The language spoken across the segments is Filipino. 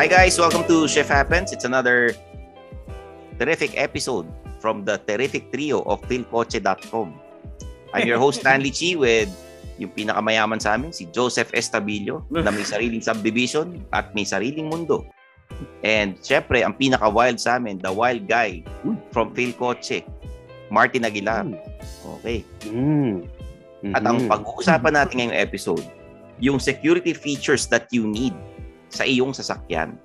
Hi guys, welcome to Chef Happens. It's another terrific episode from the terrific trio of philcoche.com. I'm your host Stanley Chi with yung pinakamayaman sa amin, si Joseph Estabilio, na may sariling subdivision at may sariling mundo. And syempre, ang pinaka-wild sa amin, the wild guy from Philcoche, Martin Aguilar. Okay. Mm. At ang Mhm. pag-uusapan natin ngayong episode, yung security features that you need sa iyong sasakyan.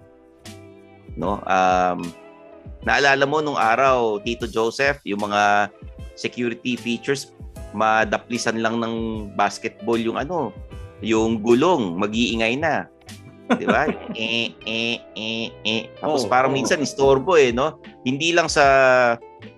No? Um, naalala mo nung araw, Tito Joseph, yung mga security features, madaplisan lang ng basketball yung ano, yung gulong, mag-iingay na. Di ba? eh, eh, eh, eh. Tapos Oo, parang oo. minsan istorbo eh, no? Hindi lang sa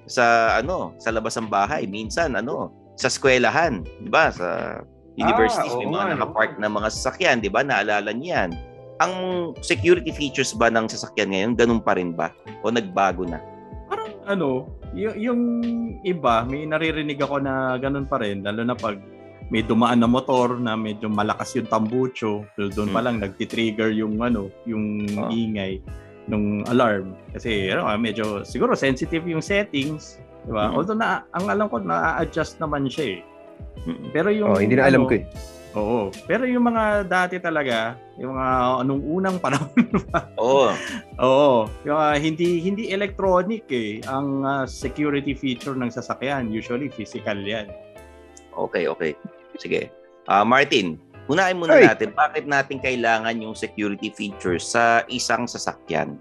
sa ano, sa labas ng bahay, minsan ano, sa eskwelahan, 'di ba? Sa universities Ah, may oo mga nakapark na mga sasakyan, 'di ba? Naalala niyo 'yan. Ang security features ba ng sasakyan ngayon ganun pa rin ba o nagbago na? Parang ano, y- yung iba, may naririnig ako na ganun pa rin, lalo na pag may dumaan na motor na medyo malakas yung tambucho, so doon pa Hmm. lang nagti-trigger yung ano, yung Oh. ingay nung alarm. Kasi ano, medyo siguro sensitive yung settings, di ba? Mm. Although na ang alam ko na-adjust naman siya eh. Mm. Pero yung Oh, hindi na alam ano, ko eh. Oo. Pero yung mga dati talaga, yung mga anong unang panahon Oo. Oo, yung, ah, hindi hindi electronic eh ang ah, security feature ng sasakyan. Usually physical 'yan. Okay, okay. Sige. Ah, Martin, unahin muna Ay. natin bakit natin kailangan yung security features sa isang sasakyan?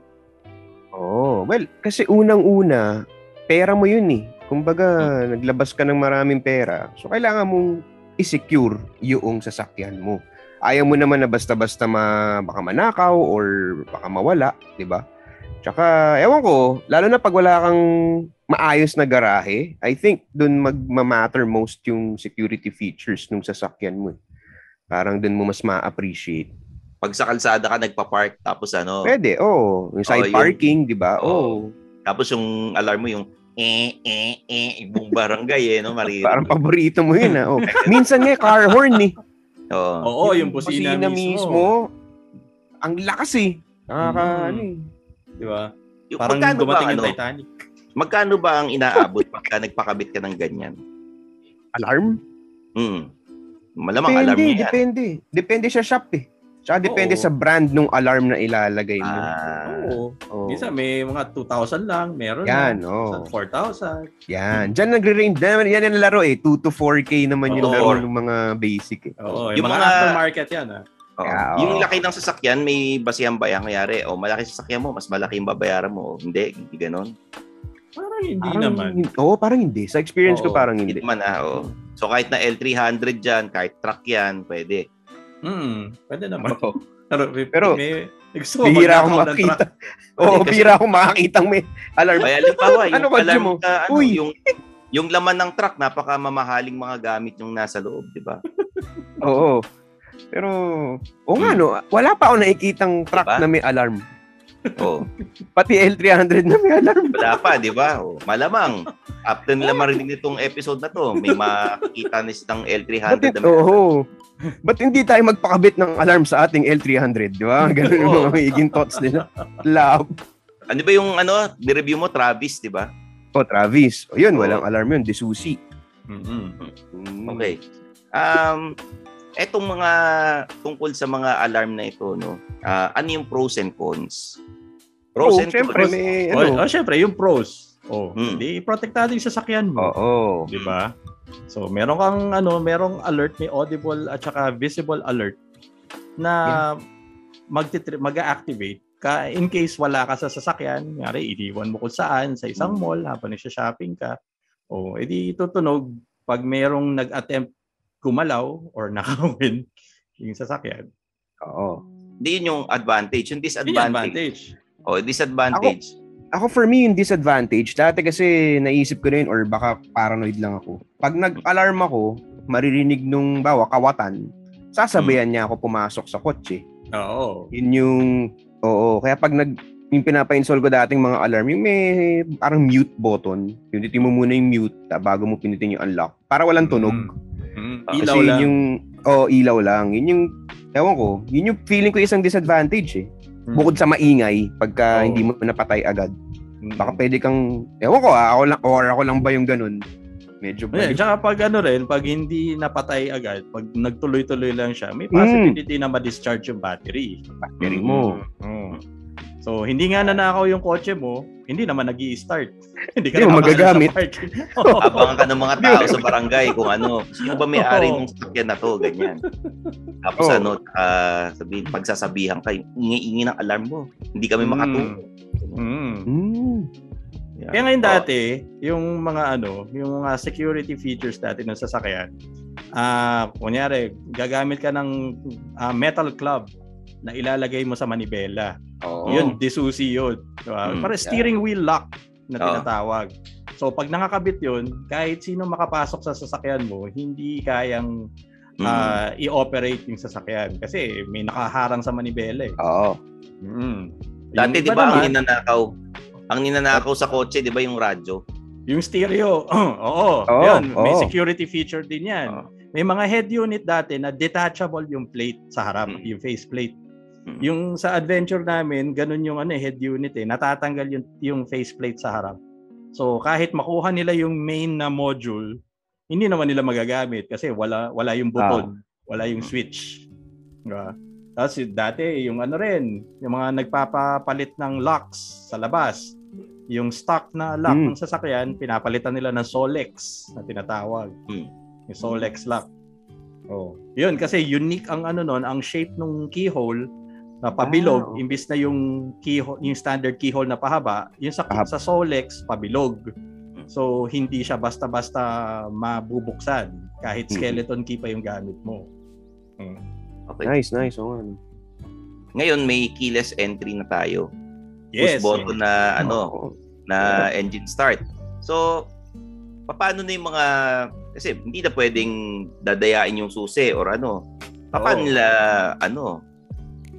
Oh, well, kasi unang-una, pera mo yun eh. Kumbaga, naglabas ka ng maraming pera. So, kailangan mong i-secure yung sasakyan mo. Ayaw mo naman na basta-basta ma, baka manakaw or baka mawala, di ba? Tsaka, ewan ko, lalo na pag wala kang maayos na garahe, I think dun magmamatter most yung security features ng sasakyan mo. eh. Parang dun mo mas ma-appreciate. Pag sa kalsada ka nagpa-park tapos ano, Pwede, oh. Yung side Oh, parking, di ba? Oo. Oh. tapos yung alarm mo yung eh eh eh buong barangay eh no, maririnig. Parang paborito mo yun, ah. Oh. Minsan nga, car horn, eh. Oo. Oo, yung busina, mismo. ang lakas, eh. Nakaka, Mm. ano, eh. Di ba? Yung, Parang magkano ba dumating ang yung ano? Titanic. Magkano ba ang inaabot pagka nagpakabit ka ng ganyan? Alarm? Hmm. Malamang alarm Depende, mo yan. depende. Depende sa shop, eh. Tsaka depende Oo. sa brand ng alarm na ilalagay mo. Ah, Oo. Oh. Minsan may mga 2,000 lang, meron Yan, na. oh. Sa 4,000. Yan. Diyan nagre-range. Yan, yan yung laro, eh. 2 to 4K naman yung Oo. laro ng mga basic, eh. Oo, Yung yung, mga, mga- aftermarket yan ah. oo. Yeah, oo. Yung laki ng sasakyan, may basihan ba yan? Kayari, o malaki sasakyan mo, mas malaki yung babayaran mo. O, Hindi, hindi ganon. Parang hindi Parang, naman. Oo, parang hindi. Sa experience ko, Oo. parang Hindi hindi. naman ah, oo. So kahit na L300 dyan, kahit truck yan, pwede. Mm, pwede naman. Oo. Pero, may, Pero, may, gusto ko Bihira akong makita. truck. Oo, Kasi- bihira akong makakitang may alarm. Kaya halimbawa, yung Ano kotse alarm mo? ka, ano, Uy! yung yung laman ng truck, napaka mamahaling mga gamit yung nasa loob, di ba? Oo. Pero, o nga Hmm. no, wala pa ako nakikitang truck Diba? na may alarm. Oo. Pati L300 na may alarm. Wala pa, di ba? O, malamang. After nila marinig nitong episode na to, may makikita na silang Ba't, L300 na hin- oo. Ba't hindi tayo magpakabit ng alarm sa ating L300, di ba? Ganun yung mga magiging thoughts nila. Love. Ano ba yung ano, ni-review mo, Travis, di ba? O, Travis. O, yun, Oo. walang alarm yun. Disusi. Mm-mm. Mm. Okay. Um, etong mga tungkol sa mga alarm na ito, no? ah, ano yung pros and cons? Pros Oo, and syempre, cons. may, Oh, ano. oh, syempre, yung pros. Oh, Mm. di protektado yung sasakyan mo. Oo. Di ba? So, meron kang ano, merong alert, may audible at saka visible alert na magtitri- mag-activate ka in case wala ka sa sasakyan, ngari iniwan mo kung saan sa isang Hmm. mall habang nagsha-shopping ka. O edi tutunog pag merong nag-attempt gumalaw or nakawin yung sasakyan. Oo. Hindi yun yung advantage. Yung Yun yung disadvantage. advantage. Oh, disadvantage. Ako for me, yung disadvantage, dati kasi naisip ko na yun or baka paranoid lang ako. Pag nag-alarm ako, maririnig nung bawa kawatan, sasabayan niya ako pumasok sa kotse. Oo. Yun yung, oo, kaya pag nag, yung pinapa-install ko dating mga alarm, yung may parang mute button, pindutin mo muna yung mute ta, bago mo pindutin yung unlock, para walang tunog. Mm. Kasi Ilaw yun lang. yung, oh, ilaw lang. Yun yung, ewan ko, yun yung feeling ko isang disadvantage eh. Mm. Bukod sa maingay, pagka Oo. hindi mo napatay agad. Mm. Baka pwede kang, ewan ko ah, ako lang, or ako lang ba yung ganun? Medyo Yeah, baliw. tsaka pag ano rin, pag hindi napatay agad, pag nagtuloy-tuloy lang siya, may Mm. possibility na ma-discharge yung battery. battery mo. Mm. So, hindi nga nanakaw yung kotse mo, hindi naman nag start hindi ka nakapasok magagamit. Abangan ka ng mga tao sa barangay kung ano, sino ba may-ari ng sasakyan na to, ganyan. Tapos Oo. ano, ah, sabihin, pagsasabihan ka, yung ingi-ingi ng alarm mo. Hindi kami makatulog. Mm. Mm. Yan. Kaya ngayon dati, yung mga ano, yung mga security features dati ng sasakyan, ah, kunyari, gagamit ka ng ah, metal club na ilalagay mo sa manibela. Oo. Yun, disusi yun. Diba? Mm, Para steering wheel lock na tinatawag. So pag nakakabit yun, kahit sino makapasok sa sasakyan mo, hindi kayang Mm. ah, i-operate yung sasakyan kasi may nakaharang sa manibela eh. Oo. Mm. Dati, di ba, ang ninanakaw, ang ninanakaw sa kotse, di ba, yung radyo? Yung stereo, oo, Oo, yun, may security feature din yan. Oo. May mga head unit dati na detachable yung plate sa harap, Mm. yung face plate. Mm. Yung sa adventure namin, ganun yung ano, eh, head unit eh, natatanggal yung, yung face plate sa harap. So kahit makuha nila yung main na module, hindi naman nila magagamit kasi wala wala yung button, wala yung switch. Diba? Tapos dati, yung ano rin, yung mga nagpapapalit ng locks sa labas. Yung stock na lock Mm. ng sasakyan, pinapalitan nila ng Solex na tinatawag. Mm. Yung Solex lock. Oh. Yun, kasi unique ang ano nun, ang shape ng keyhole na pabilog, Ah. imbis na yung keyhole, yung standard keyhole na pahaba, yung sa, Pahaba. sa Solex, pabilog. So, hindi siya basta-basta mabubuksan kahit Mm. skeleton key pa yung gamit mo. Mm. Okay. Nice, nice. Oo. ano. Ngayon, may keyless entry na tayo. Yes. Push button na, ano, Oo. na engine start. So, paano na yung mga, kasi hindi na pwedeng dadayain yung susi or ano. Paano Oo. nila, ano,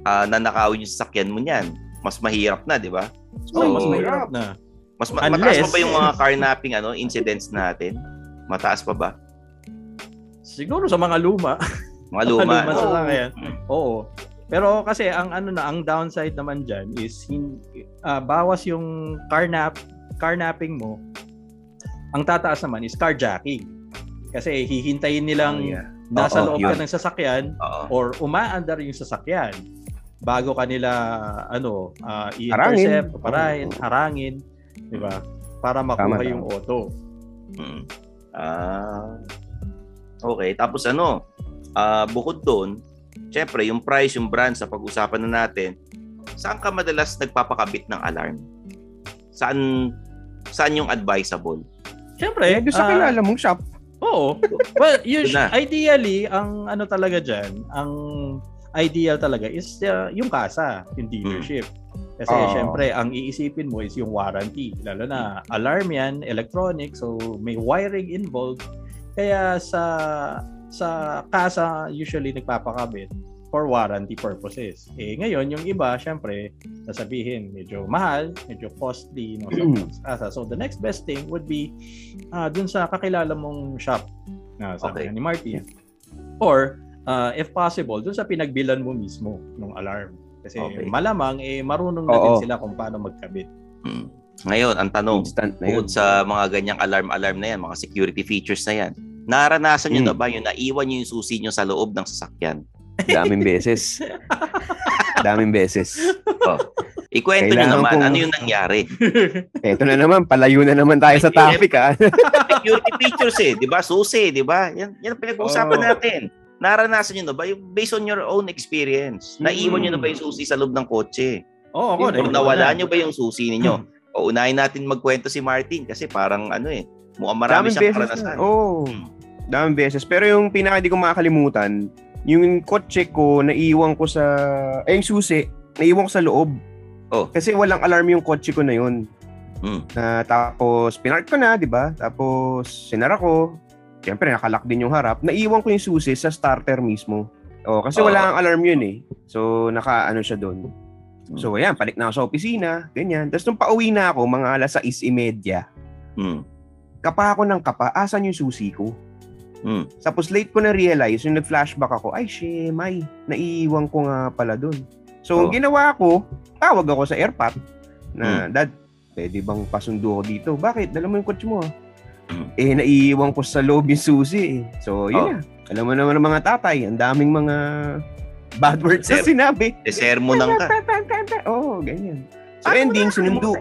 ah, nanakawin yung sasakyan mo niyan? Mas mahirap na, di ba? Oh, mas So, mahirap na. Mas ma- Unless- mataas pa ba yung mga carnapping ano, incidents natin? Mataas pa ba? Siguro sa mga luma. Mga luma. luma no? sa sasakyan. Oo. Pero kasi ang ano na ang downside naman diyan is hin, ah, bawas yung carnap carnapping mo. Ang tataas naman is carjacking. Kasi hihintayin nilang Oh, yeah. nasa Oo, loob ka yun. ng sasakyan Oo. or umaandar yung sasakyan bago kanila ano Harangin. i-intercept, parahin, harangin, 'di ba? Para Tama, makuha tama. yung auto. Mm. Ah. okay, tapos ano? Ah, bukod doon, syempre yung price, yung brand sa pag-usapan na natin. Saan ka madalas nagpapakabit ng alarm? Saan saan yung advisable? Siyempre, Eh, sa ah, kilala mong shop. Oo. Well, us- na. ideally, ang ano talaga dyan, ang ideal talaga is uh, yung kasa, yung dealership. Kasi Oo. syempre, ang iisipin mo is yung warranty. Lalo na alarm yan, electronic, so may wiring involved. Kaya sa sa kasa usually nagpapakabit for warranty purposes. Eh ngayon yung iba syempre sasabihin medyo mahal, medyo costly no sa kasa. So the next best thing would be ah dun sa kakilala mong shop na sabi Okay. ni Martin. Or ah, if possible dun sa pinagbilan mo mismo ng alarm. Kasi Okay. malamang eh marunong na din sila kung paano magkabit. Mm. Ngayon, ang tanong, Instant na yun. bukod sa mga ganyang alarm-alarm na yan, mga security features na yan, naranasan nyo Mm. na ba yung naiwan nyo yung susi nyo sa loob ng sasakyan? Daming beses. Daming beses. Ikwento nyo Kailangan naman, kong- ano yung nangyari? Eto na naman, palayo na naman tayo sa topic ah. security features eh, 'di ba? Susi, 'di ba? Yan yan ang pinag-uusapan Oo. natin. Naranasan niyo na ba yung based on your own experience? Naiwan niyo na ba yung susi sa loob ng kotse? Oo, ako O naiwan nawala na. niyo ba yung susi ninyo? o unahin natin magkwento si Martin kasi parang ano eh, mukhang marami Daming siyang karanasan. na. Oo. Hmm. Daming beses. Pero yung pinaka di ko makakalimutan, yung kotse ko, naiwan ko sa, eh yung susi, naiwan ko sa loob. Oh. Kasi walang alarm yung kotse ko na yun. Hmm. Na tapos, pinark ko na, di ba? Tapos, sinara ko. Siyempre, nakalak din yung harap. Naiwan ko yung susi sa starter mismo. Oh, kasi Oo. wala kang alarm yun eh. So, naka-ano siya doon. Hmm. So, ayan, balik na ako sa opisina, ganyan. Tapos, nung pauwi na ako, mga alas 6.30, Hmm. kapa ako ng kapa, asan yung susi ko? Hmm. Tapos late ko na realize, yung nag-flashback ako, ay, shit, may, naiiwan ko nga pala dun. So, ang Oo. ginawa ko, tawag ako sa airpot na, Hmm. Dad, pwede bang pasundo ko dito? Bakit? Dala mo yung kotse mo ah. Eh, naiiwan ko sa loob yung susi eh. So, yun Oo. na. Alam mo naman ng mga tatay, ang daming mga bad words na Sir. sinabi. Desermonan ka. Oo, oh, ganyan. So, Paano ending, sinundo.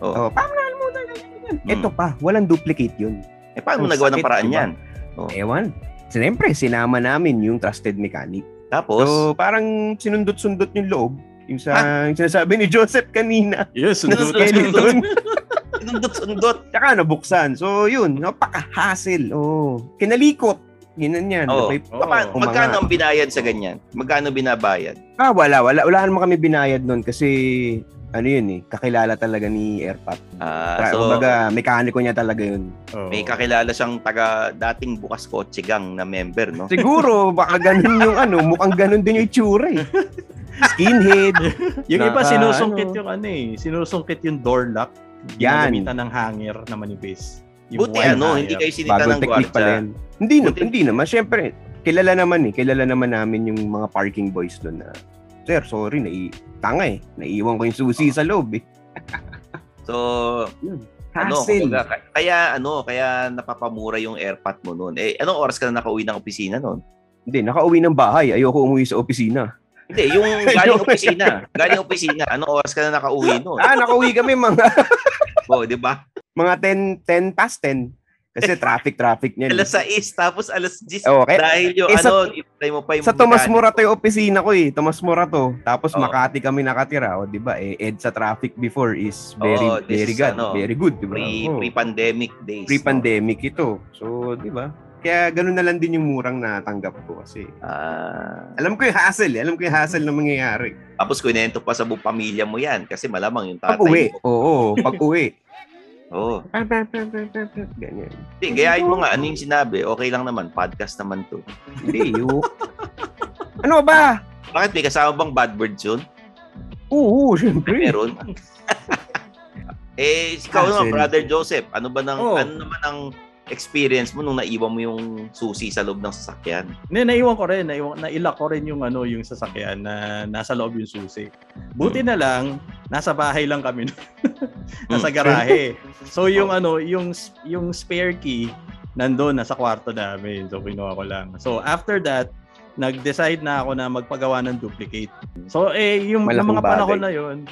Oo. Oh, paano nakalimutan? Ganyan. Hmm. Ito pa, walang duplicate yun. Eh, paano mo nagawa ng paraan diba? yan? Ewan. Siyempre, sinama namin yung trusted mechanic. Tapos, So, parang sinundot-sundot yung loob. Yung sa yung sinasabi ni Joseph kanina. Yes, Na sundot. skeleton. sundot-sundot. Tsaka nabuksan. So, yun. Napaka-hassle. Oh. Kinalikot. Ginan yan. Sabay, Oo. Papa, Umangat. magkano ang binayad sa ganyan? Magkano binabayad? Ah, wala. Wala, wala naman kami binayad nun kasi ano yun eh, kakilala talaga ni Airpot. Ah, Tra- so, Kumbaga, mekaniko niya talaga yun. Oo. may kakilala siyang taga dating bukas kotse gang na member, no? Siguro, baka ganun yung ano, mukhang ganun din yung itsura eh. Skinhead. Yung iba Naka- sinusungkit ano. yung ano eh, sinusungkit yung door lock. Yan. Ginagamitan ng hanger na manipis. Yung Buti ano, hanger. hindi kayo sinita Bagong ng technique pala gwardiya. yan. Hindi, na, Buti- hindi naman. Siyempre, kilala naman eh. Kilala naman namin yung mga parking boys doon na, Sir, sorry, nai tanga eh. Naiiwan ko yung susi sa loob eh. So, ano, kumbaga, ka- kaya ano, kaya napapamura yung airpot mo noon. Eh, anong oras ka na nakauwi ng opisina noon? Hindi, nakauwi ng bahay. Ayoko umuwi sa opisina. Hindi, yung galing opisina. Galing opisina. Anong oras ka na nakauwi noon? Ah, nakauwi kami mga Oh, di ba? mga 10, 10 past 10. Kasi traffic, traffic niyan. Alas 6, tapos alas 10. Oo, kaya- dahil yung eh, ano, mo pa yung Sa Tomas mechanic. Morato yung opisina ko eh. Tomas Morato. Tapos Oo. Makati kami nakatira. O, di ba? Eh, ed sa traffic before is very, this very is good. ano, very good, di ba? Pre, Oo. pre-pandemic days. Pre-pandemic ito. So, di ba? Kaya ganun na lang din yung murang natanggap ko kasi? Ah, alam ko yung hassle, eh. alam ko yung hassle na mangyayari. tapos kunento pa sa buong pamilya mo yan kasi malamang yung tatay Pag uwi, mo. oo, pag uwi. Oo. Ganyan. Hindi, gayahin mo nga ano yung sinabi. Okay lang naman, podcast naman to. Hindi, yung... ano ba? Bakit may kasama bang bad words yun? Oo, syempre. Meron. eh, ikaw naman. Brother Joseph, ano ba nang, Oh. ano naman ang experience mo nung naiwan mo yung susi sa loob ng sasakyan? Hindi, naiwan ko rin. Naiwan, nailak ko rin yung, ano, yung sasakyan na nasa loob yung susi. Buti na lang, nasa bahay lang kami. nasa Hmm. garahe. So yung ano, yung yung spare key nandoon nasa kwarto namin. So kinuha ko lang. So after that, nag-decide na ako na magpagawa ng duplicate. So eh yung, yung mga panahon na yun,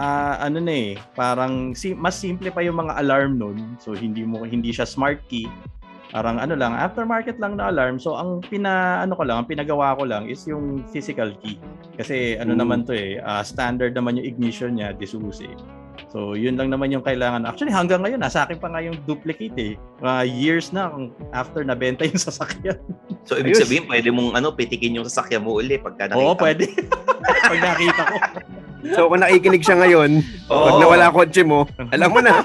ah ano na eh, parang si, mas simple pa yung mga alarm nun. So hindi mo hindi siya smart key. Parang ano lang, aftermarket lang na alarm. So ang pina ano ko lang, ang pinagawa ko lang is yung physical key. Kasi ano Mm. naman to eh, ah, standard naman yung ignition niya, disusi. So, yun lang naman yung kailangan. Actually, hanggang ngayon, nasa akin pa nga yung duplicate eh. Mga years na after nabenta yung sasakyan. So, ibig Ayos. sabihin, pwede mong ano, pitikin yung sasakyan mo uli pagka nakita Oo, pwede. Pag nakita ko. So, kung nakikinig siya ngayon, Oo. pag nawala kotse mo, alam mo na.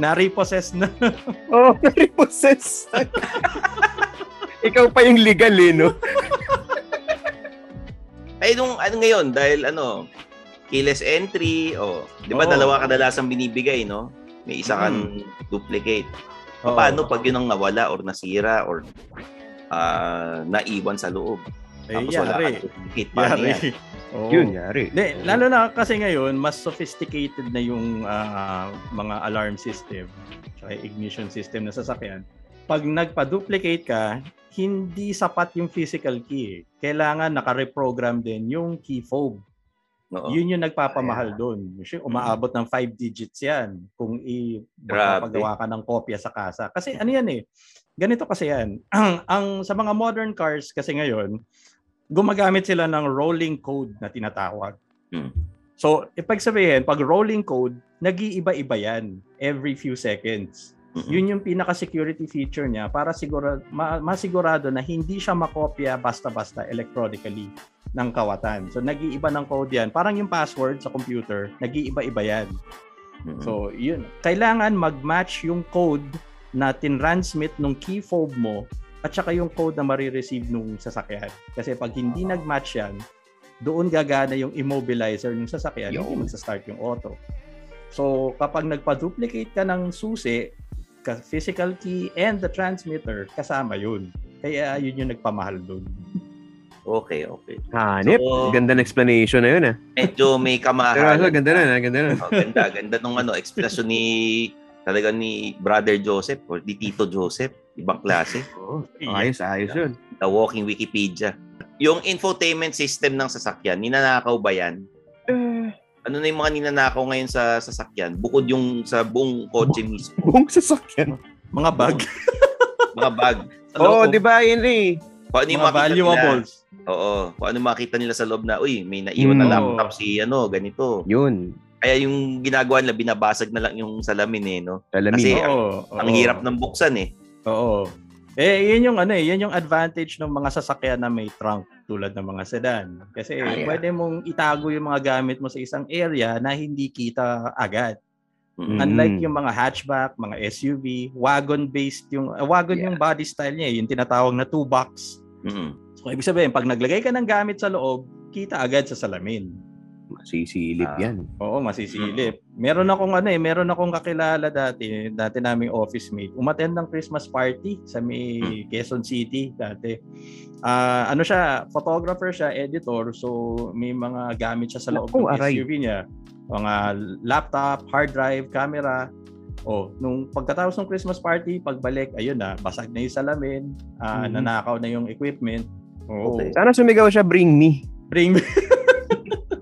Na-repossess na. Oh, repossess. Ikaw pa yung legal eh, no? Ay, nung ano ngayon, dahil ano, keyless entry, o, di ba Oo. dalawa kadalasan binibigay, no? May isa kang duplicate. Oo. Paano pag yun ang nawala or nasira or ah, naiwan sa loob? Eh, Tapos wala yari. kang duplicate. Paano yan? Yari. Oo. Yun, yari. Hindi, lalo na kasi ngayon, mas sophisticated na yung ah, mga alarm system tsaka ignition system na sasakyan. Pag nagpa-duplicate ka, hindi sapat yung physical key. eh. Kailangan naka-reprogram din yung key fob. Oo. Yun yung nagpapamahal doon. Usually, umaabot ng 5 digits yan kung i Grabe. magpapagawa ka ng kopya sa kasa. Kasi ano yan eh, ganito kasi yan. Ang, ang sa mga modern cars kasi ngayon, gumagamit sila ng rolling code na tinatawag. Hmm. So, ipag sabihin, pag rolling code, nag-iiba-iba yan every few seconds. Mhm. Yun yung pinaka-security feature niya para sigura, ma- masigurado na hindi siya makopya basta-basta electronically ng kawatan. So, nag-iiba ng code yan. Parang yung password sa computer, nag-iiba-iba yan. Mhm. So, yun. Kailangan mag-match yung code na tinransmit nung key fob mo at saka yung code na marireceive nung sasakyan. Kasi pag hindi nag-match yan, doon gagana yung immobilizer ng sasakyan, Yo. hindi magsa-start yung auto. So, kapag nagpa-duplicate ka ng susi, ka- physical key and the transmitter, kasama yun. Kaya yun yung nagpamahal doon. Okay, okay. Hanip. So- ganda ng explanation na yun ah. Medyo may Pero kamahalan. also, ganda na, ganda na. Oh, ganda, ganda nung ano, explanation ni talaga ni Brother Joseph or ni Tito Joseph. Ibang klase. Oo, ayos, ayos yun. The walking Wikipedia. Yung infotainment system ng sasakyan, ninanakaw ba yan? Eh, Ano na yung mga ninanakaw ngayon sa sasakyan? Bukod yung sa buong kotse mismo. buong sasakyan. Mga bag. Mga bag. Oo, oh, di ba yun eh. Kung ano yung mga makita nila. valuables. Oo. Kung ano makita nila sa loob na, uy, may naiwan na Mm. laptop si ano, ganito. Yun. Kaya yung ginagawa nila, binabasag na lang yung salamin eh, no? Salamin. Kasi Oo, Ang oo. hirap ng buksan eh. Oo. Eh, yun yung ano eh, yun yung advantage ng mga sasakyan na may trunk tulad ng mga sedan. Kasi Ah, yeah. pwede mong itago yung mga gamit mo sa isang area na hindi kita agad. Mm. Unlike yung mga hatchback, mga SUV, wagon-based yung, uh, wagon Yeah. yung body style niya, eh, yung tinatawag na two box. Mm. So, ibig sabihin, pag naglagay ka ng gamit sa loob, kita agad sa salamin. Masisilip Ah. yan. Oo, masisilip. Meron akong ano eh, meron akong kakilala dati, dati naming office mate. Umattend ng Christmas party sa may Hmm. Quezon City dati. Ah, ano siya, photographer siya, editor, so may mga gamit siya sa loob Naku, ng aray. SUV niya. Mga laptop, hard drive, camera. Oh, nung pagkatapos ng Christmas party, pagbalik, ayun na, basag na yung salamin, ah, Mhm. nanakaw na yung equipment. Okay. Sana sumigaw siya, bring me. Bring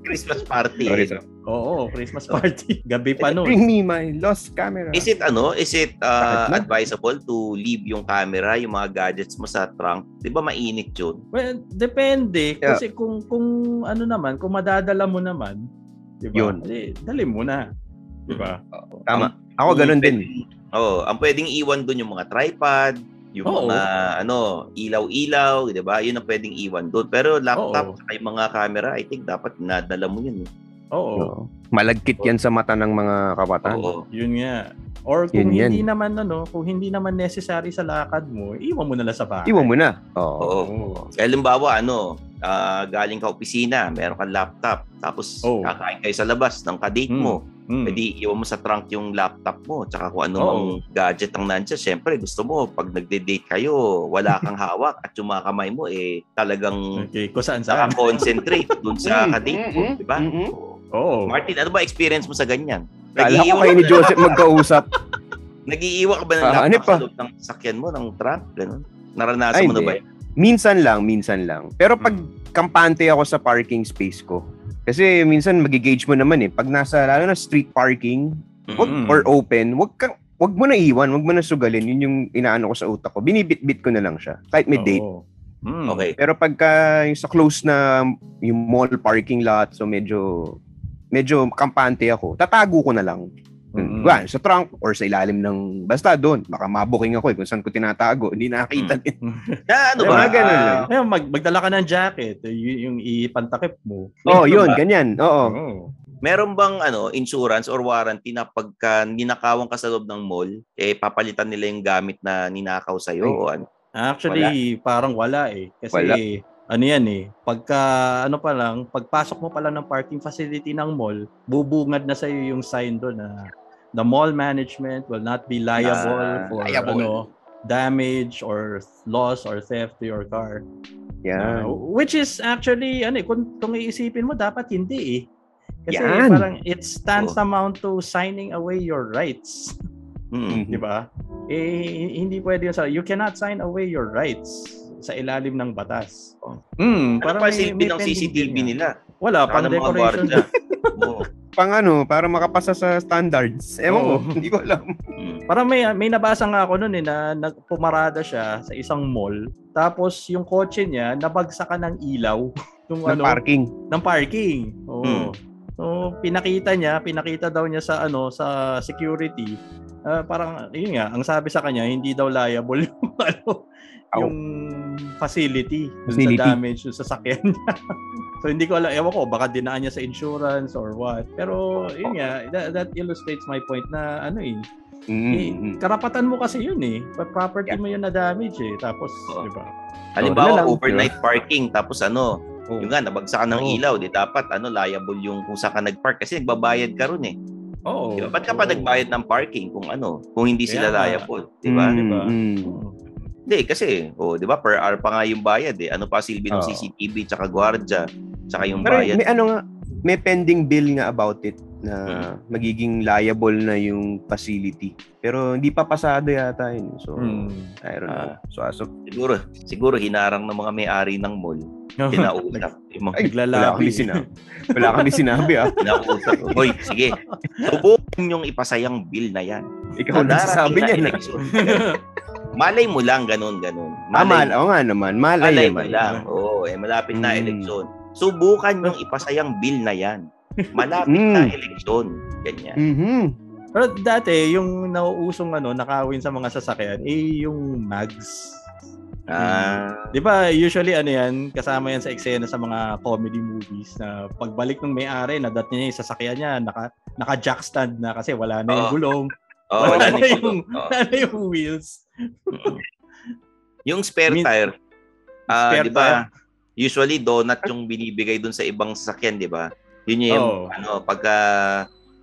Christmas party. Sorry, eh. sorry. Oo, Christmas party. Gabi pa noon. Bring me my lost camera. Is it ano, is it uh, advisable to leave yung camera, yung mga gadgets mo sa trunk? 'Di ba mainit 'yun? Well, depende. Yeah. Kasi kung kung ano naman, kung madadala mo naman, 'di ba? Yun. Eh, dali mo na. 'Di ba? Tama. Ako ganun din. Oo, ang pwedeng iwan doon yung mga tripod, yung Oo. mga ano, ilaw-ilaw, 'di ba? Yun ang pwedeng iwan doon. Pero laptop Oo. at yung mga camera, I think dapat nadala mo yun. eh. Oo. Malagkit yan sa mata ng mga kabataan. Oo. Yun nga. Or kung Yun yan. hindi naman ano, kung hindi naman necessary sa lakad mo, iwan mo na lang sa bahay. Iwan mo na. Oo. Oo. Oo. Kaya halimbawa, ano, ah, galing ka opisina, meron kang laptop, tapos Oo. kakain kayo sa labas ng kadate Hmm. mo, Mm. pwede iwan mo sa trunk yung laptop mo, tsaka kung ano Oo. mang gadget ang nandiyan. Siyempre, gusto mo, pag nagde-date kayo, wala kang hawak at yung mga kamay mo, eh, talagang Okay, kung saan saan. naka-concentrate dun sa Mm, kadate mo, di ba? mm, mm. Oo. Martin, ano ba experience mo sa ganyan? Kala ko kayo ni Joseph magkausap. Nag-iiwan ka ba ng Ah, laptop ano pa? sa loob ng sakyan mo, ng trunk? Ganun? Naranasan Ay, mo na ba yun? Minsan lang, minsan lang. Pero pag Hmm. kampante ako sa parking space ko, kasi minsan magigauge mo naman eh. Pag nasa, lalo na street parking, wag, Mm. or open, wag kang, wag mo na iwan, wag mo na sugalin. Yun yung inaano ko sa utak ko. Binibit-bit ko na lang siya. Kahit may date. Oo. Mm. Okay. Pero pagka yung sa close na yung mall parking lot, so medyo medyo kampante ako, tatago ko na lang. Mm. Ba, sa trunk or sa ilalim ng basta doon. Baka mabuking ako eh kung saan ko tinatago. Hindi nakakita din. Na, ano Mga ba? ganun Ah, lang. Ayun, mag, magdala ka ng jacket, y- yung ipantakip mo. Oh, yun, ba? ganyan. Oo. Oo. Meron bang ano, insurance or warranty na pagka ninakawan ka sa loob ng mall, eh papalitan nila yung gamit na ninakaw sa Ay. o ano? Actually, parang wala eh. Kasi Wala. ano yan eh, pagka ano pa lang, pagpasok mo pa lang ng parking facility ng mall, bubungad na sa yung sign doon na the mall management will not be liable Ah, for liable. ano damage or loss or theft to your car. Yan. Uh, which is actually ano eh, kung, kung iisipin mo dapat hindi eh. Kasi Yan. parang it stands amount to signing away your rights. Mm. Di ba? Eh, hindi pwede yun sa, you cannot sign away your rights sa ilalim ng batas. Oh. Mm, Ano pa silbi ng CCTV nila? Wala, pang decoration. Pang ano, para makapasa sa standards. Ewan ko, Oo. hindi ko alam. Mm. Parang may may nabasa nga ako noon eh na nagpumarada siya sa isang mall. Tapos yung kotse niya nabagsakan ng ilaw Ng ano parking. ng parking. Oo. Hmm. So pinakita niya, pinakita daw niya sa ano sa security. Ah, parang yun nga, ang sabi sa kanya hindi daw liable yung ano yung facility, Facility. sa damage yung sasakyan niya. so hindi ko alam, ewan ko baka dinaan niya sa insurance or what. Pero yun nga, that, that illustrates my point na ano eh, Mm, eh, mm. karapatan mo kasi yun eh. Property Yeah. mo yun na damage eh. Tapos, Oo. di ba? Halimbawa, lang, overnight parking, tapos ano, Oh. yung nga, nabagsakan ng Oo. ilaw, di dapat ano, liable yung kung saan ka nag-park kasi nagbabayad ka ron eh. Oo. Di ba? Ba't ka pa Oo. nagbayad ng parking kung ano, kung hindi sila nga. liable, di ba? Mm, Diba? mm. Hindi, kasi, oh, di ba, per hour pa nga yung bayad eh. Ano pa silbi ng Oo. CCTV, tsaka gwardiya, tsaka yung Pero bayad. may ano nga, may pending bill nga about it na Hmm. magiging liable na yung facility. Pero hindi pa pasado yata yun. So, Hmm. I don't know. So, as of, Siguro, siguro hinarang ng mga may-ari ng mall. Kinausap. yung mga ay, wala kami sinabi. Wala kami sinabi ah. kinausap. Hoy, sige. Subukan yung ipasayang bill na yan. Ikaw na niya na. Malay mo lang, ganun, ganun. Ah, Malay, mal, oo nga naman. Malay, malay mo lang. Oo, eh, malapit na Mm. eleksyon. Subukan yung ipasayang bill na yan. Malapit na Mm. eleksyon. Ganyan. Mhm. Pero dati, yung nauusong ano, nakawin sa mga sasakyan, eh yung mags. Ah, Di ba, usually ano yan, kasama yan sa eksena sa mga comedy movies na pagbalik ng may-ari, nadat niya yung sasakyan niya, naka, naka jack stand na kasi wala na yung Oo. gulong, oh, wala wala na yung, Oo. wala na yung wheels. Yung spare Min- tire, ah, Spare di ba? Usually donut yung binibigay dun sa ibang sasakyan, di ba? Yun yung Oo. ano, pagka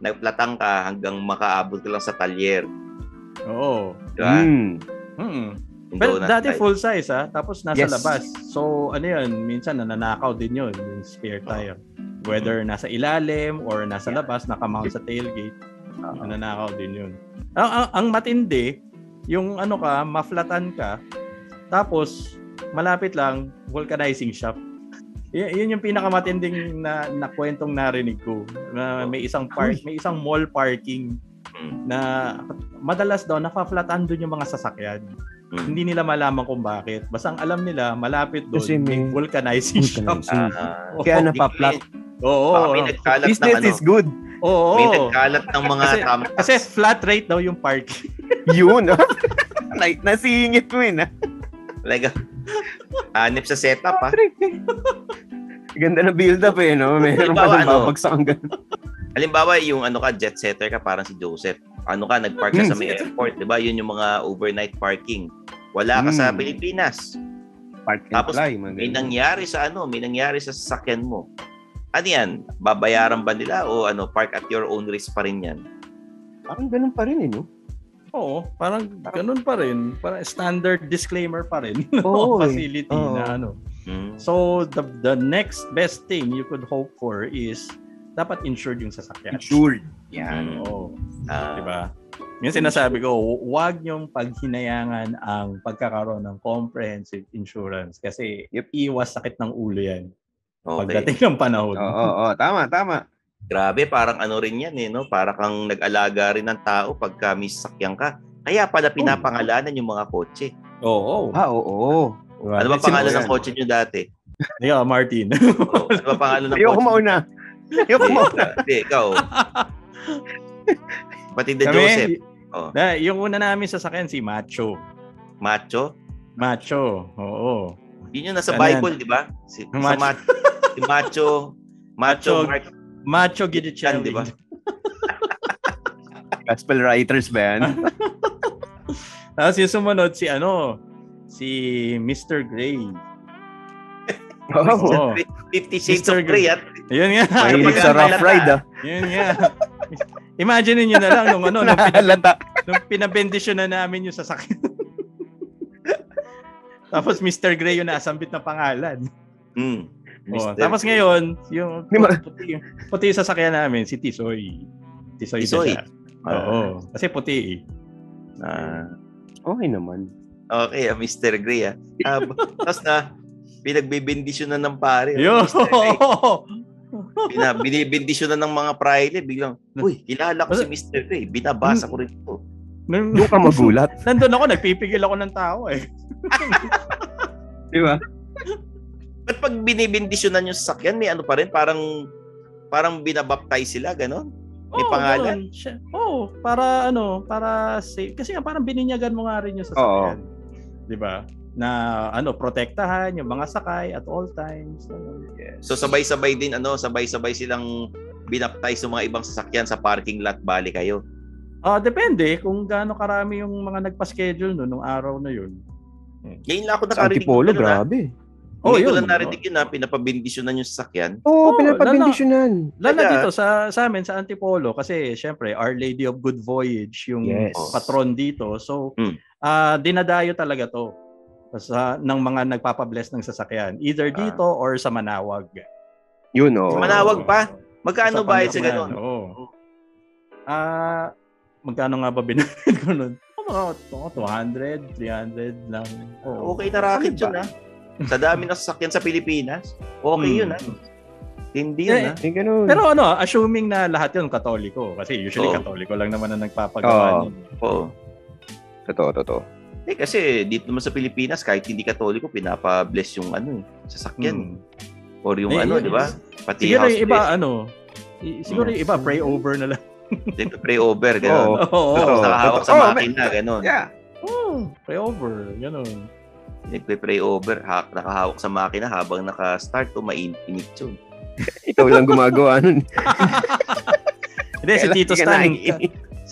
nagplatang ka hanggang makaabot ka lang sa talyer, Oo. di ba? Mm. Mm. Pero donut dati full size ha, tapos nasa Yes. labas. So ano yun, minsan nananakaw din yun, yung spare tire. Whether nasa ilalim or nasa labas, nakamount sa tailgate, nananakaw din yun. Ang, ang, ang matindi, yung ano ka, maflatan ka, tapos malapit lang, vulcanizing shop. Y- yun yung pinakamatinding na, na kwentong narinig ko. Na may isang park, may isang mall parking Mm. na madalas daw nafa-flatan doon yung mga sasakyan. Mm. Hindi nila malaman kung bakit. Basta ang alam nila, malapit doon, Kasi may may vulcanizing shop. vulcanizing. Ah, Kaya Oo. napaplat. Oo. baka may nagkalat ng Business ano, is good. Oo. may nagkalat ng mga Kasi- thumbtacks. Kasi flat rate daw yung park. Yun. ah. Like, nasingit mo yun. Like, hanip sa setup ah. Ganda na build up eh, no? Meron pa nang ano? babagsak ang ganun. Halimbawa, yung ano ka, jet setter ka, parang si Joseph. Ano ka, nag-park ka Hmm. sa may airport, di ba? Yun yung mga overnight parking. Wala ka sa Hmm. Pilipinas. Park and Tapos, fly. May nangyari sa ano, may nangyari sa sasakyan mo. Ano yan? Babayaran ba nila o ano, park at your own risk pa rin yan? Parang ganun pa rin eh, no? Oo, parang ganun pa rin. Parang standard disclaimer pa rin. Oo, eh. facility Oo. na ano. Hmm. So, the the next best thing you could hope for is dapat insured yung sasakyan. Insured. Yan. Hmm. Oo. Ah, Di ba? Yung sinasabi ko, huwag niyong paghinayangan ang pagkakaroon ng comprehensive insurance kasi Yep. iwas sakit ng ulo yan okay. pagdating ng panahon. Oo, oo, oo. Tama, tama. Grabe, parang ano rin yan eh, no? Para kang nag-alaga rin ng tao pagka may sasakyan ka. Kaya pala pinapangalanan yung mga kotse. Oo. Ah, oo. Diba? Ano ba Simple pangalan yan. ng kotse nyo dati? Yeah, Martin. Oh, ano ba pangalan ng Ayoko kotse? mauna. Ayoko mauna. Hindi, ikaw. Pati de Kami, Joseph. Oh. Na, yung una namin sasakyan si Macho. Macho. Macho. Oo. Yun yung nasa Ano yan? Bible, di ba? Si, sa Macho. Ma- si Macho. Macho, Macho. Mark. Macho Gidicelli. di ba? Gospel writers ba yan? Tapos yung sumunod si ano, si Mr. Gray. Oo. Fifty Shades Mr. of Grey at Yun nga. Mahilig sa rough ride ah. Yun nga. Imagine niyo na lang nung ano, nung, pinab- nung pinabendisyon na namin yung sasakyan. Tapos Mr. Gray yung nasambit na pangalan. Hmm. Oh, tapos ngayon, yung puti, puti yung sasakyan namin, si Tisoy. Tisoy. Tisoy. Oo. Kasi puti eh. Ah, Okay naman. Okay, ah, Mr. Grey ah. Ah, tapos na, pinagbibindisyon na ng pare. ah, Yo! Bina, binibindisyon na ng mga praile. Biglang, uy, kilala ko si Mr. Grey. Binabasa ko rin ito. Doon ka magulat. nandun ako, nagpipigil ako ng tao eh. Di ba? Ba't pag binibindisyonan yung sasakyan, may ano pa rin, parang parang binabaptize sila, gano'n? May Oo, pangalan? Oo, para ano, para safe. Kasi nga parang bininyagan mo nga rin yung sasakyan. 'Di ba? Na ano, protektahan yung mga sakay at all times. So sabay-sabay din, ano, sabay-sabay silang binaptize yung mga ibang sasakyan sa parking lot, bali kayo. Ah, depende kung gaano karami yung mga nagpa-schedule no nung araw na yun. Ngayon lang ako Sa nakarinig. Antipolo, ng ganun, ah. grabe. Oh, Hindi ko yun. lang narinig yun, ha, pinapabindisyonan yung sasakyan. Oo, Oo, pinapabindisyonan. Lalo Kaya- dito sa sa amin sa Antipolo kasi syempre Our Lady of Good Voyage yung Yes. patron dito. So Hmm. Ah dinadayo talaga to. sa ng mga nagpapabless ng sasakyan. Either Ah. dito or sa Manawag. Yun, oh. Manawag pa. Magkano Sa bayad sa ganun? Oo. Ah, magkano nga ba binayad ko nun? Oh, mga to- 200, 300 lang. Oo. Okay na racket ba? yun, ha? Sa dami ng sasakyan sa Pilipinas. Okay Hmm. yun, ha? Hindi yun, Eh, ha? Eh, ganun. Pero ano, assuming na lahat yun katoliko. Kasi usually Oo. katoliko lang naman ang nagpapagawa. Oo. nun. Oo. Totoo, totoo. Eh, kasi dito naman sa Pilipinas, kahit hindi katoliko, pinapa-bless yung ano, eh, Hmm. sasakyan. Or yung Eh, ano, yun, di ba? Pati Siguro house yung iba, bless. ano, siguro yung iba, pray over na lang. Dito pray over, gano'n. Oo. Oo. Tapos Oo. nakahawak sa Oo, makina, gano'n. Yeah. Oh, pray over. Ganun. Nagpe-pray over, ha- nakahawak sa makina habang naka-start to mainit yun. Ikaw lang gumagawa nun. Hindi, si Tito Stan,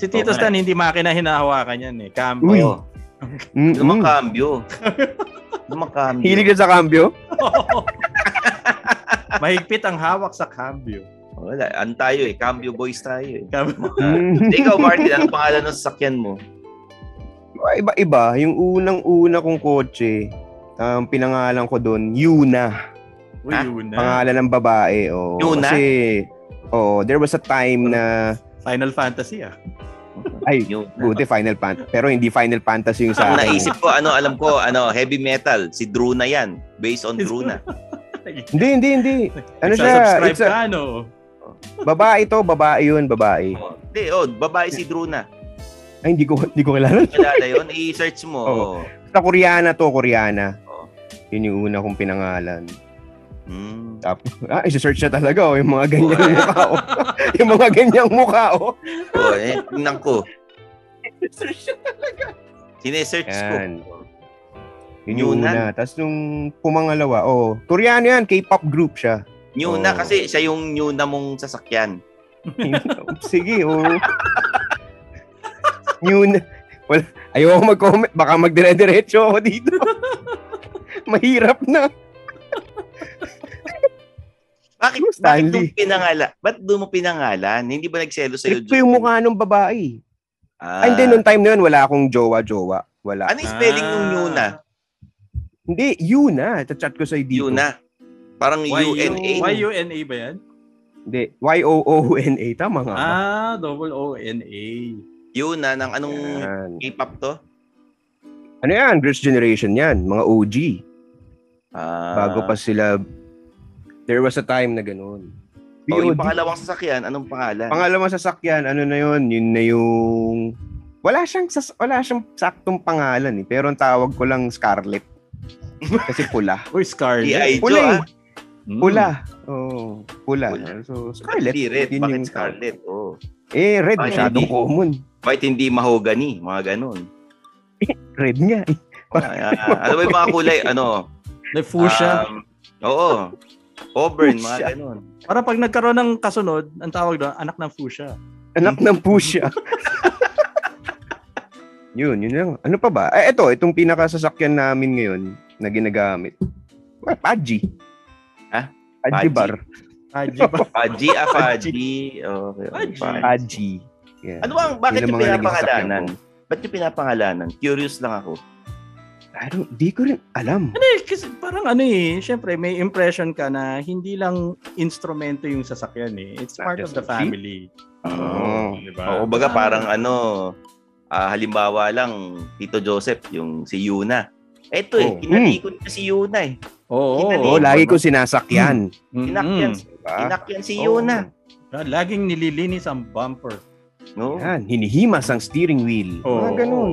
si Tito nga Stan, hindi makina hinahawakan yan eh. Cambio. Uy. Cambio. Lumang cambio. Hilig ka sa cambio? Mahigpit ang hawak sa cambio. Wala, an tayo eh. Cambio boys tayo eh. Cam- Mm. Ikaw, Martin, anong pangalan ng sasakyan mo? Iba-iba. Yung unang-una kong kotse, ang pinangalan ko doon, Yuna. Uy, Ah, yun na. Pangalan ng babae. Oh. Yuna? Kasi, oh, there was a time na, Final Fantasy ah. Ay, Yun. buti Final Fantasy. Pero hindi Final Fantasy yung sa Ang akin. naisip ko, ano, alam ko, ano, heavy metal. Si Druna yan. Based on Druna. Hindi, hindi, hindi. Ano siya? Subscribe It's a, ka, ano? babae to, babae yun, babae. Oh. Hindi, oh, babae si Druna. Ay, hindi ko, hindi ko kilala. Kilala yun? I-search mo. Oh. Sa Koreana to, Koreana. Oo. Yun yung una kong pinangalan. Hmm. Tapos, ah, isa-search na talaga, oh, yung mga ganyang mukha, oh. yung mga ganyang mukha, oh. Oh, eh, tingnan ko. Sinesearch ko. Yan. Yun yung una. Tapos nung pumangalawa, oh, Koreano yan, K-pop group siya. New na Oh. kasi siya yung new na mong sasakyan. Sige, oh. Yun. Wala, ayoko mag-comment. Baka magdire-diretso ako dito. Mahirap na. Bakit, bakit doon pinangala? Ba't doon mo pinangalan? Hindi ba nagselo sa'yo? Trip ko yung mukha ng babae. Ah, Ay, hindi, nung time na yun, wala akong jowa-jowa. Wala. Ano yung spelling ng new na? Hindi, yun na. Chat ko sa'yo dito. New na. Parang UNA. Y-U-N-A ba yan? Hindi, Y-O-O-N-A. Tama nga? Ah, double O-N-A. Yun na ng anong. K-pop to? Ano yan? Girls' Generation yan. Mga OG. Ah, Bago pa sila. There was a time na ganun. Oh, yung pangalawang sasakyan, anong pangalan? Pangalawang sasakyan, ano na yun? Yun na yung... Wala siyang, sas- wala siyang saktong pangalan eh. Pero ang tawag ko lang Scarlet. Kasi pula. Uy, Scarlett. Di Pula eh. Mm. Pula. Oh, pula. Pula. So, Scarlet. Hindi red. Yun Bakit yung- Scarlet? Oh. Eh, red. Ay, Masyadong hindi. common. Bakit hindi mahogany? Mga ganun. Red nga eh. Ah, ano ba yung mga kulay? Ano? May fuchsia. Um, oo. Auburn, Fuchsia. mga ganun. Para pag nagkaroon ng kasunod, ang tawag doon, anak ng fuchsia. Anak ng pusya. yun, yun lang. Ano pa ba? Eh, ito, itong pinakasasakyan namin ngayon na ginagamit. Well, Paji. Ha? Paji Paji. bar. Haji ba? Faji, ah, Faji. Okay. Paji. Yeah. Ano bang, bakit Yun ang yung pinapangalanan? Ba't yung pinapangalanan? Curious lang ako. I don't, di ko rin alam. Eh, kasi parang ano eh, syempre may impression ka na hindi lang instrumento yung sasakyan eh. It's part of the family. Oh. Di ba? Oo, baga parang ano, ah, halimbawa lang, Tito Joseph, yung si Yuna. Eto eh, Oh. kinalikod na si Yuna eh. Oo. Kinali- Oo, lagi ko sinasakyan. Mm-mm. Kinakyan, Diba? kinakyan si Oo. Yuna. Ah, Laging nililinis ang bumper. No? Yan, hinihimas ang steering wheel. Oo. Mga ganun.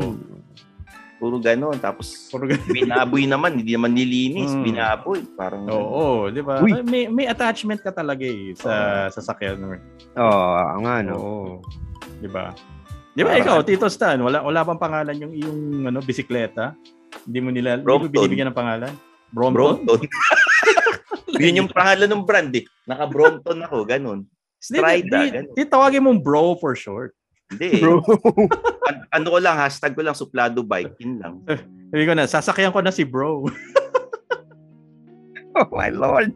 Puro ganon. Tapos, Puro ganun. binaboy naman, hindi naman nilinis. Mm. Binaboy. Parang, Oo, di ba? Uy. May, may attachment ka talaga eh sa sasakyan. Oo, ang ano. Oo. Di ba? Di ba ikaw, Tito Stan, wala wala pang pangalan yung iyong ano, bisikleta? Hindi mo nila hindi mo binibigyan ng pangalan? Brompton? Brompton. Yun yung pangalan ng brand eh. Naka-Brompton ako, ganun. Strida, Di, di, ganun. di, tawagin mong bro for short. Hindi. Bro. An- ano ko lang, hashtag ko lang suplado bike. Yun lang. Sabi ko na, sasakyan ko na si bro. oh my lord.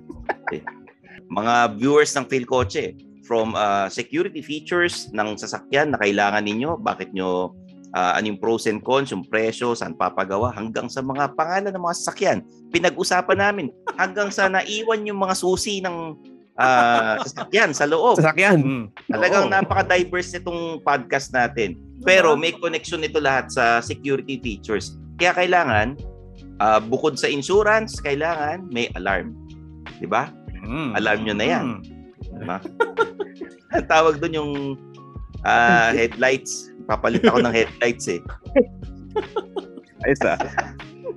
Mga viewers ng Phil Kotse, from uh, security features ng sasakyan na kailangan ninyo, bakit nyo ah, ano yung pros and cons, yung presyo, saan papagawa, hanggang sa mga pangalan ng mga sasakyan. Pinag-usapan namin hanggang sa naiwan yung mga susi ng ah, sasakyan sa loob. Sasakyan. Mm. Talagang Oo. napaka-diverse itong podcast natin. Pero may connection nito lahat sa security features. Kaya kailangan, ah, bukod sa insurance, kailangan may alarm. Di ba? Mm. Alam nyo na yan. Mm. Diba? Ang tawag doon yung ah, headlights. Papalit ako ng headlights eh. Ayos ah.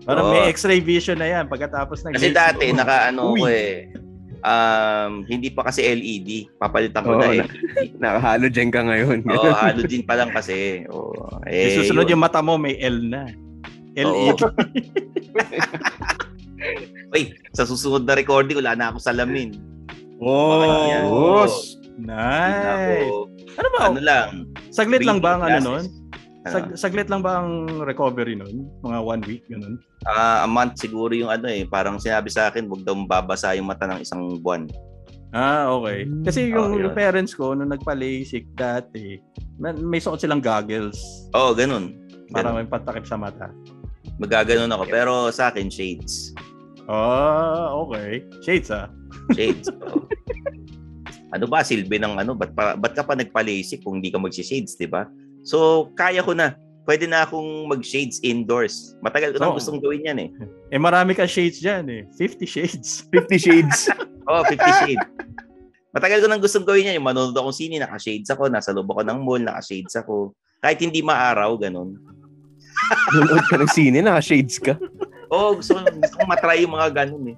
Parang Oo. may x-ray vision na yan pagkatapos ng Kasi dati, naka-ano Uy. ko eh. Um, hindi pa kasi LED. Papalitan ko Oo, na na- LED. Nakahalogen ka ngayon. Oo, halogen pa lang kasi. Oo. Eh, Yung susunod yun. yung mata mo, may L na. LED. Uy, sa susunod na recording, wala na ako salamin. Oh, Yan. Yes. nice. Ako, Ano ba? ano lang. Saglit lang ba ang ano nun? glasses. Sag, saglit lang ba ang recovery nun? Mga one week, ganun? Ah, a month siguro yung ano eh. Parang sinabi sa akin, wag daw babasa yung mata ng isang buwan. Ah, okay. Kasi yung, Oh, yun. yung parents ko, nung nagpa-LASIK dati, may, suot silang goggles Oo, oh, ganun. para ganun. may patakip sa mata. Magaganon ako. Pero sa akin, shades. Ah, okay. Shades ah. Shades. ano ba, silbi ng ano? Ba't, pa, ba't ka pa nagpa-LASIK kung hindi ka mag-shades, di ba? So, kaya ko na. Pwede na akong mag-shades indoors. Matagal ko nang Oo. gustong gawin yan eh. Eh marami ka shades dyan eh. 50 shades. Fifty Shades. Oh, 50 shades. Matagal ko nang gustong gawin yan. Yung manonood akong sine, naka-shades ako. Nasa loob ako ng mall, naka-shades ako. Kahit hindi maaraw, ganun. Nanood ka ng sine, naka-shades ka. Oo, oh, gusto, ko- gusto kong matry yung mga ganun eh.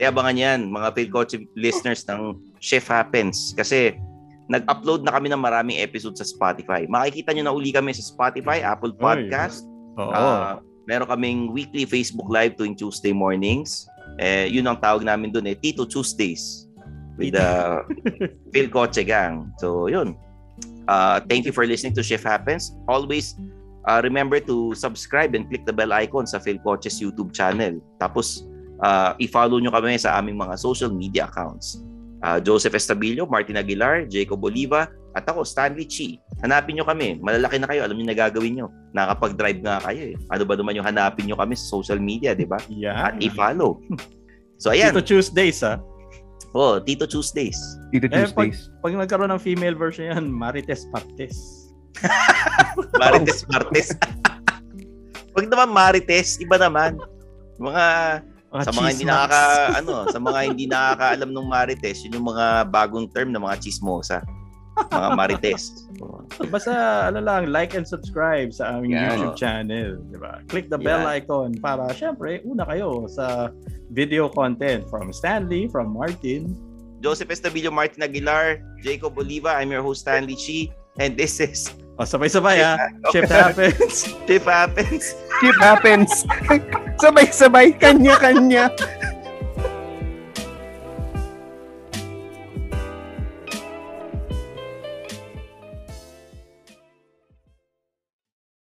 Kaya abangan yan, mga Phil Coach listeners ng Chef Happens. Kasi nag-upload na kami ng maraming episode sa Spotify. Makikita nyo na uli kami sa Spotify, Apple Podcast. Oo. Ah, meron kaming weekly Facebook Live tuwing Tuesday mornings. Eh, yun ang tawag namin doon eh, Tito Tuesdays with the Phil Coche Gang. So, yun. Uh, thank you for listening to Chef Happens. Always uh, remember to subscribe and click the bell icon sa Phil Coche's YouTube channel. Tapos, uh, i-follow nyo kami sa aming mga social media accounts. Uh, Joseph Estabilio, Martin Aguilar, Jacob Oliva, at ako, Stanley Chi. Hanapin nyo kami. Malalaki na kayo. Alam nyo na gagawin nyo. Nakakapag-drive nga kayo eh. Ano ba naman yung hanapin nyo kami sa social media, di ba? At Yan. i-follow. So, ayan. Dito Tuesdays ah. Oh, Tito Tuesdays. Tito Eh, pag, Tuesdays. pag nagkaroon ng female version yan, Marites Partes. Marites Martes. Wag naman Marites, iba naman. Mga Mga sa mga hindi nakaka ano, sa mga hindi nakakaalam ng Marites, yun yung mga bagong term na mga chismosa. Mga Marites. Basta ano lang, like and subscribe sa aming Yan. YouTube channel, 'di ba? Click the bell Yan. icon para syempre una kayo sa video content from Stanley, from Martin. Joseph Estabilio, Martin Aguilar, Jacob Oliva, I'm your host Stanley Chi, and this is O sabay-sabay ah. Shift happens. Shift Happens. Shit happens. Sabay-sabay, kanya-kanya.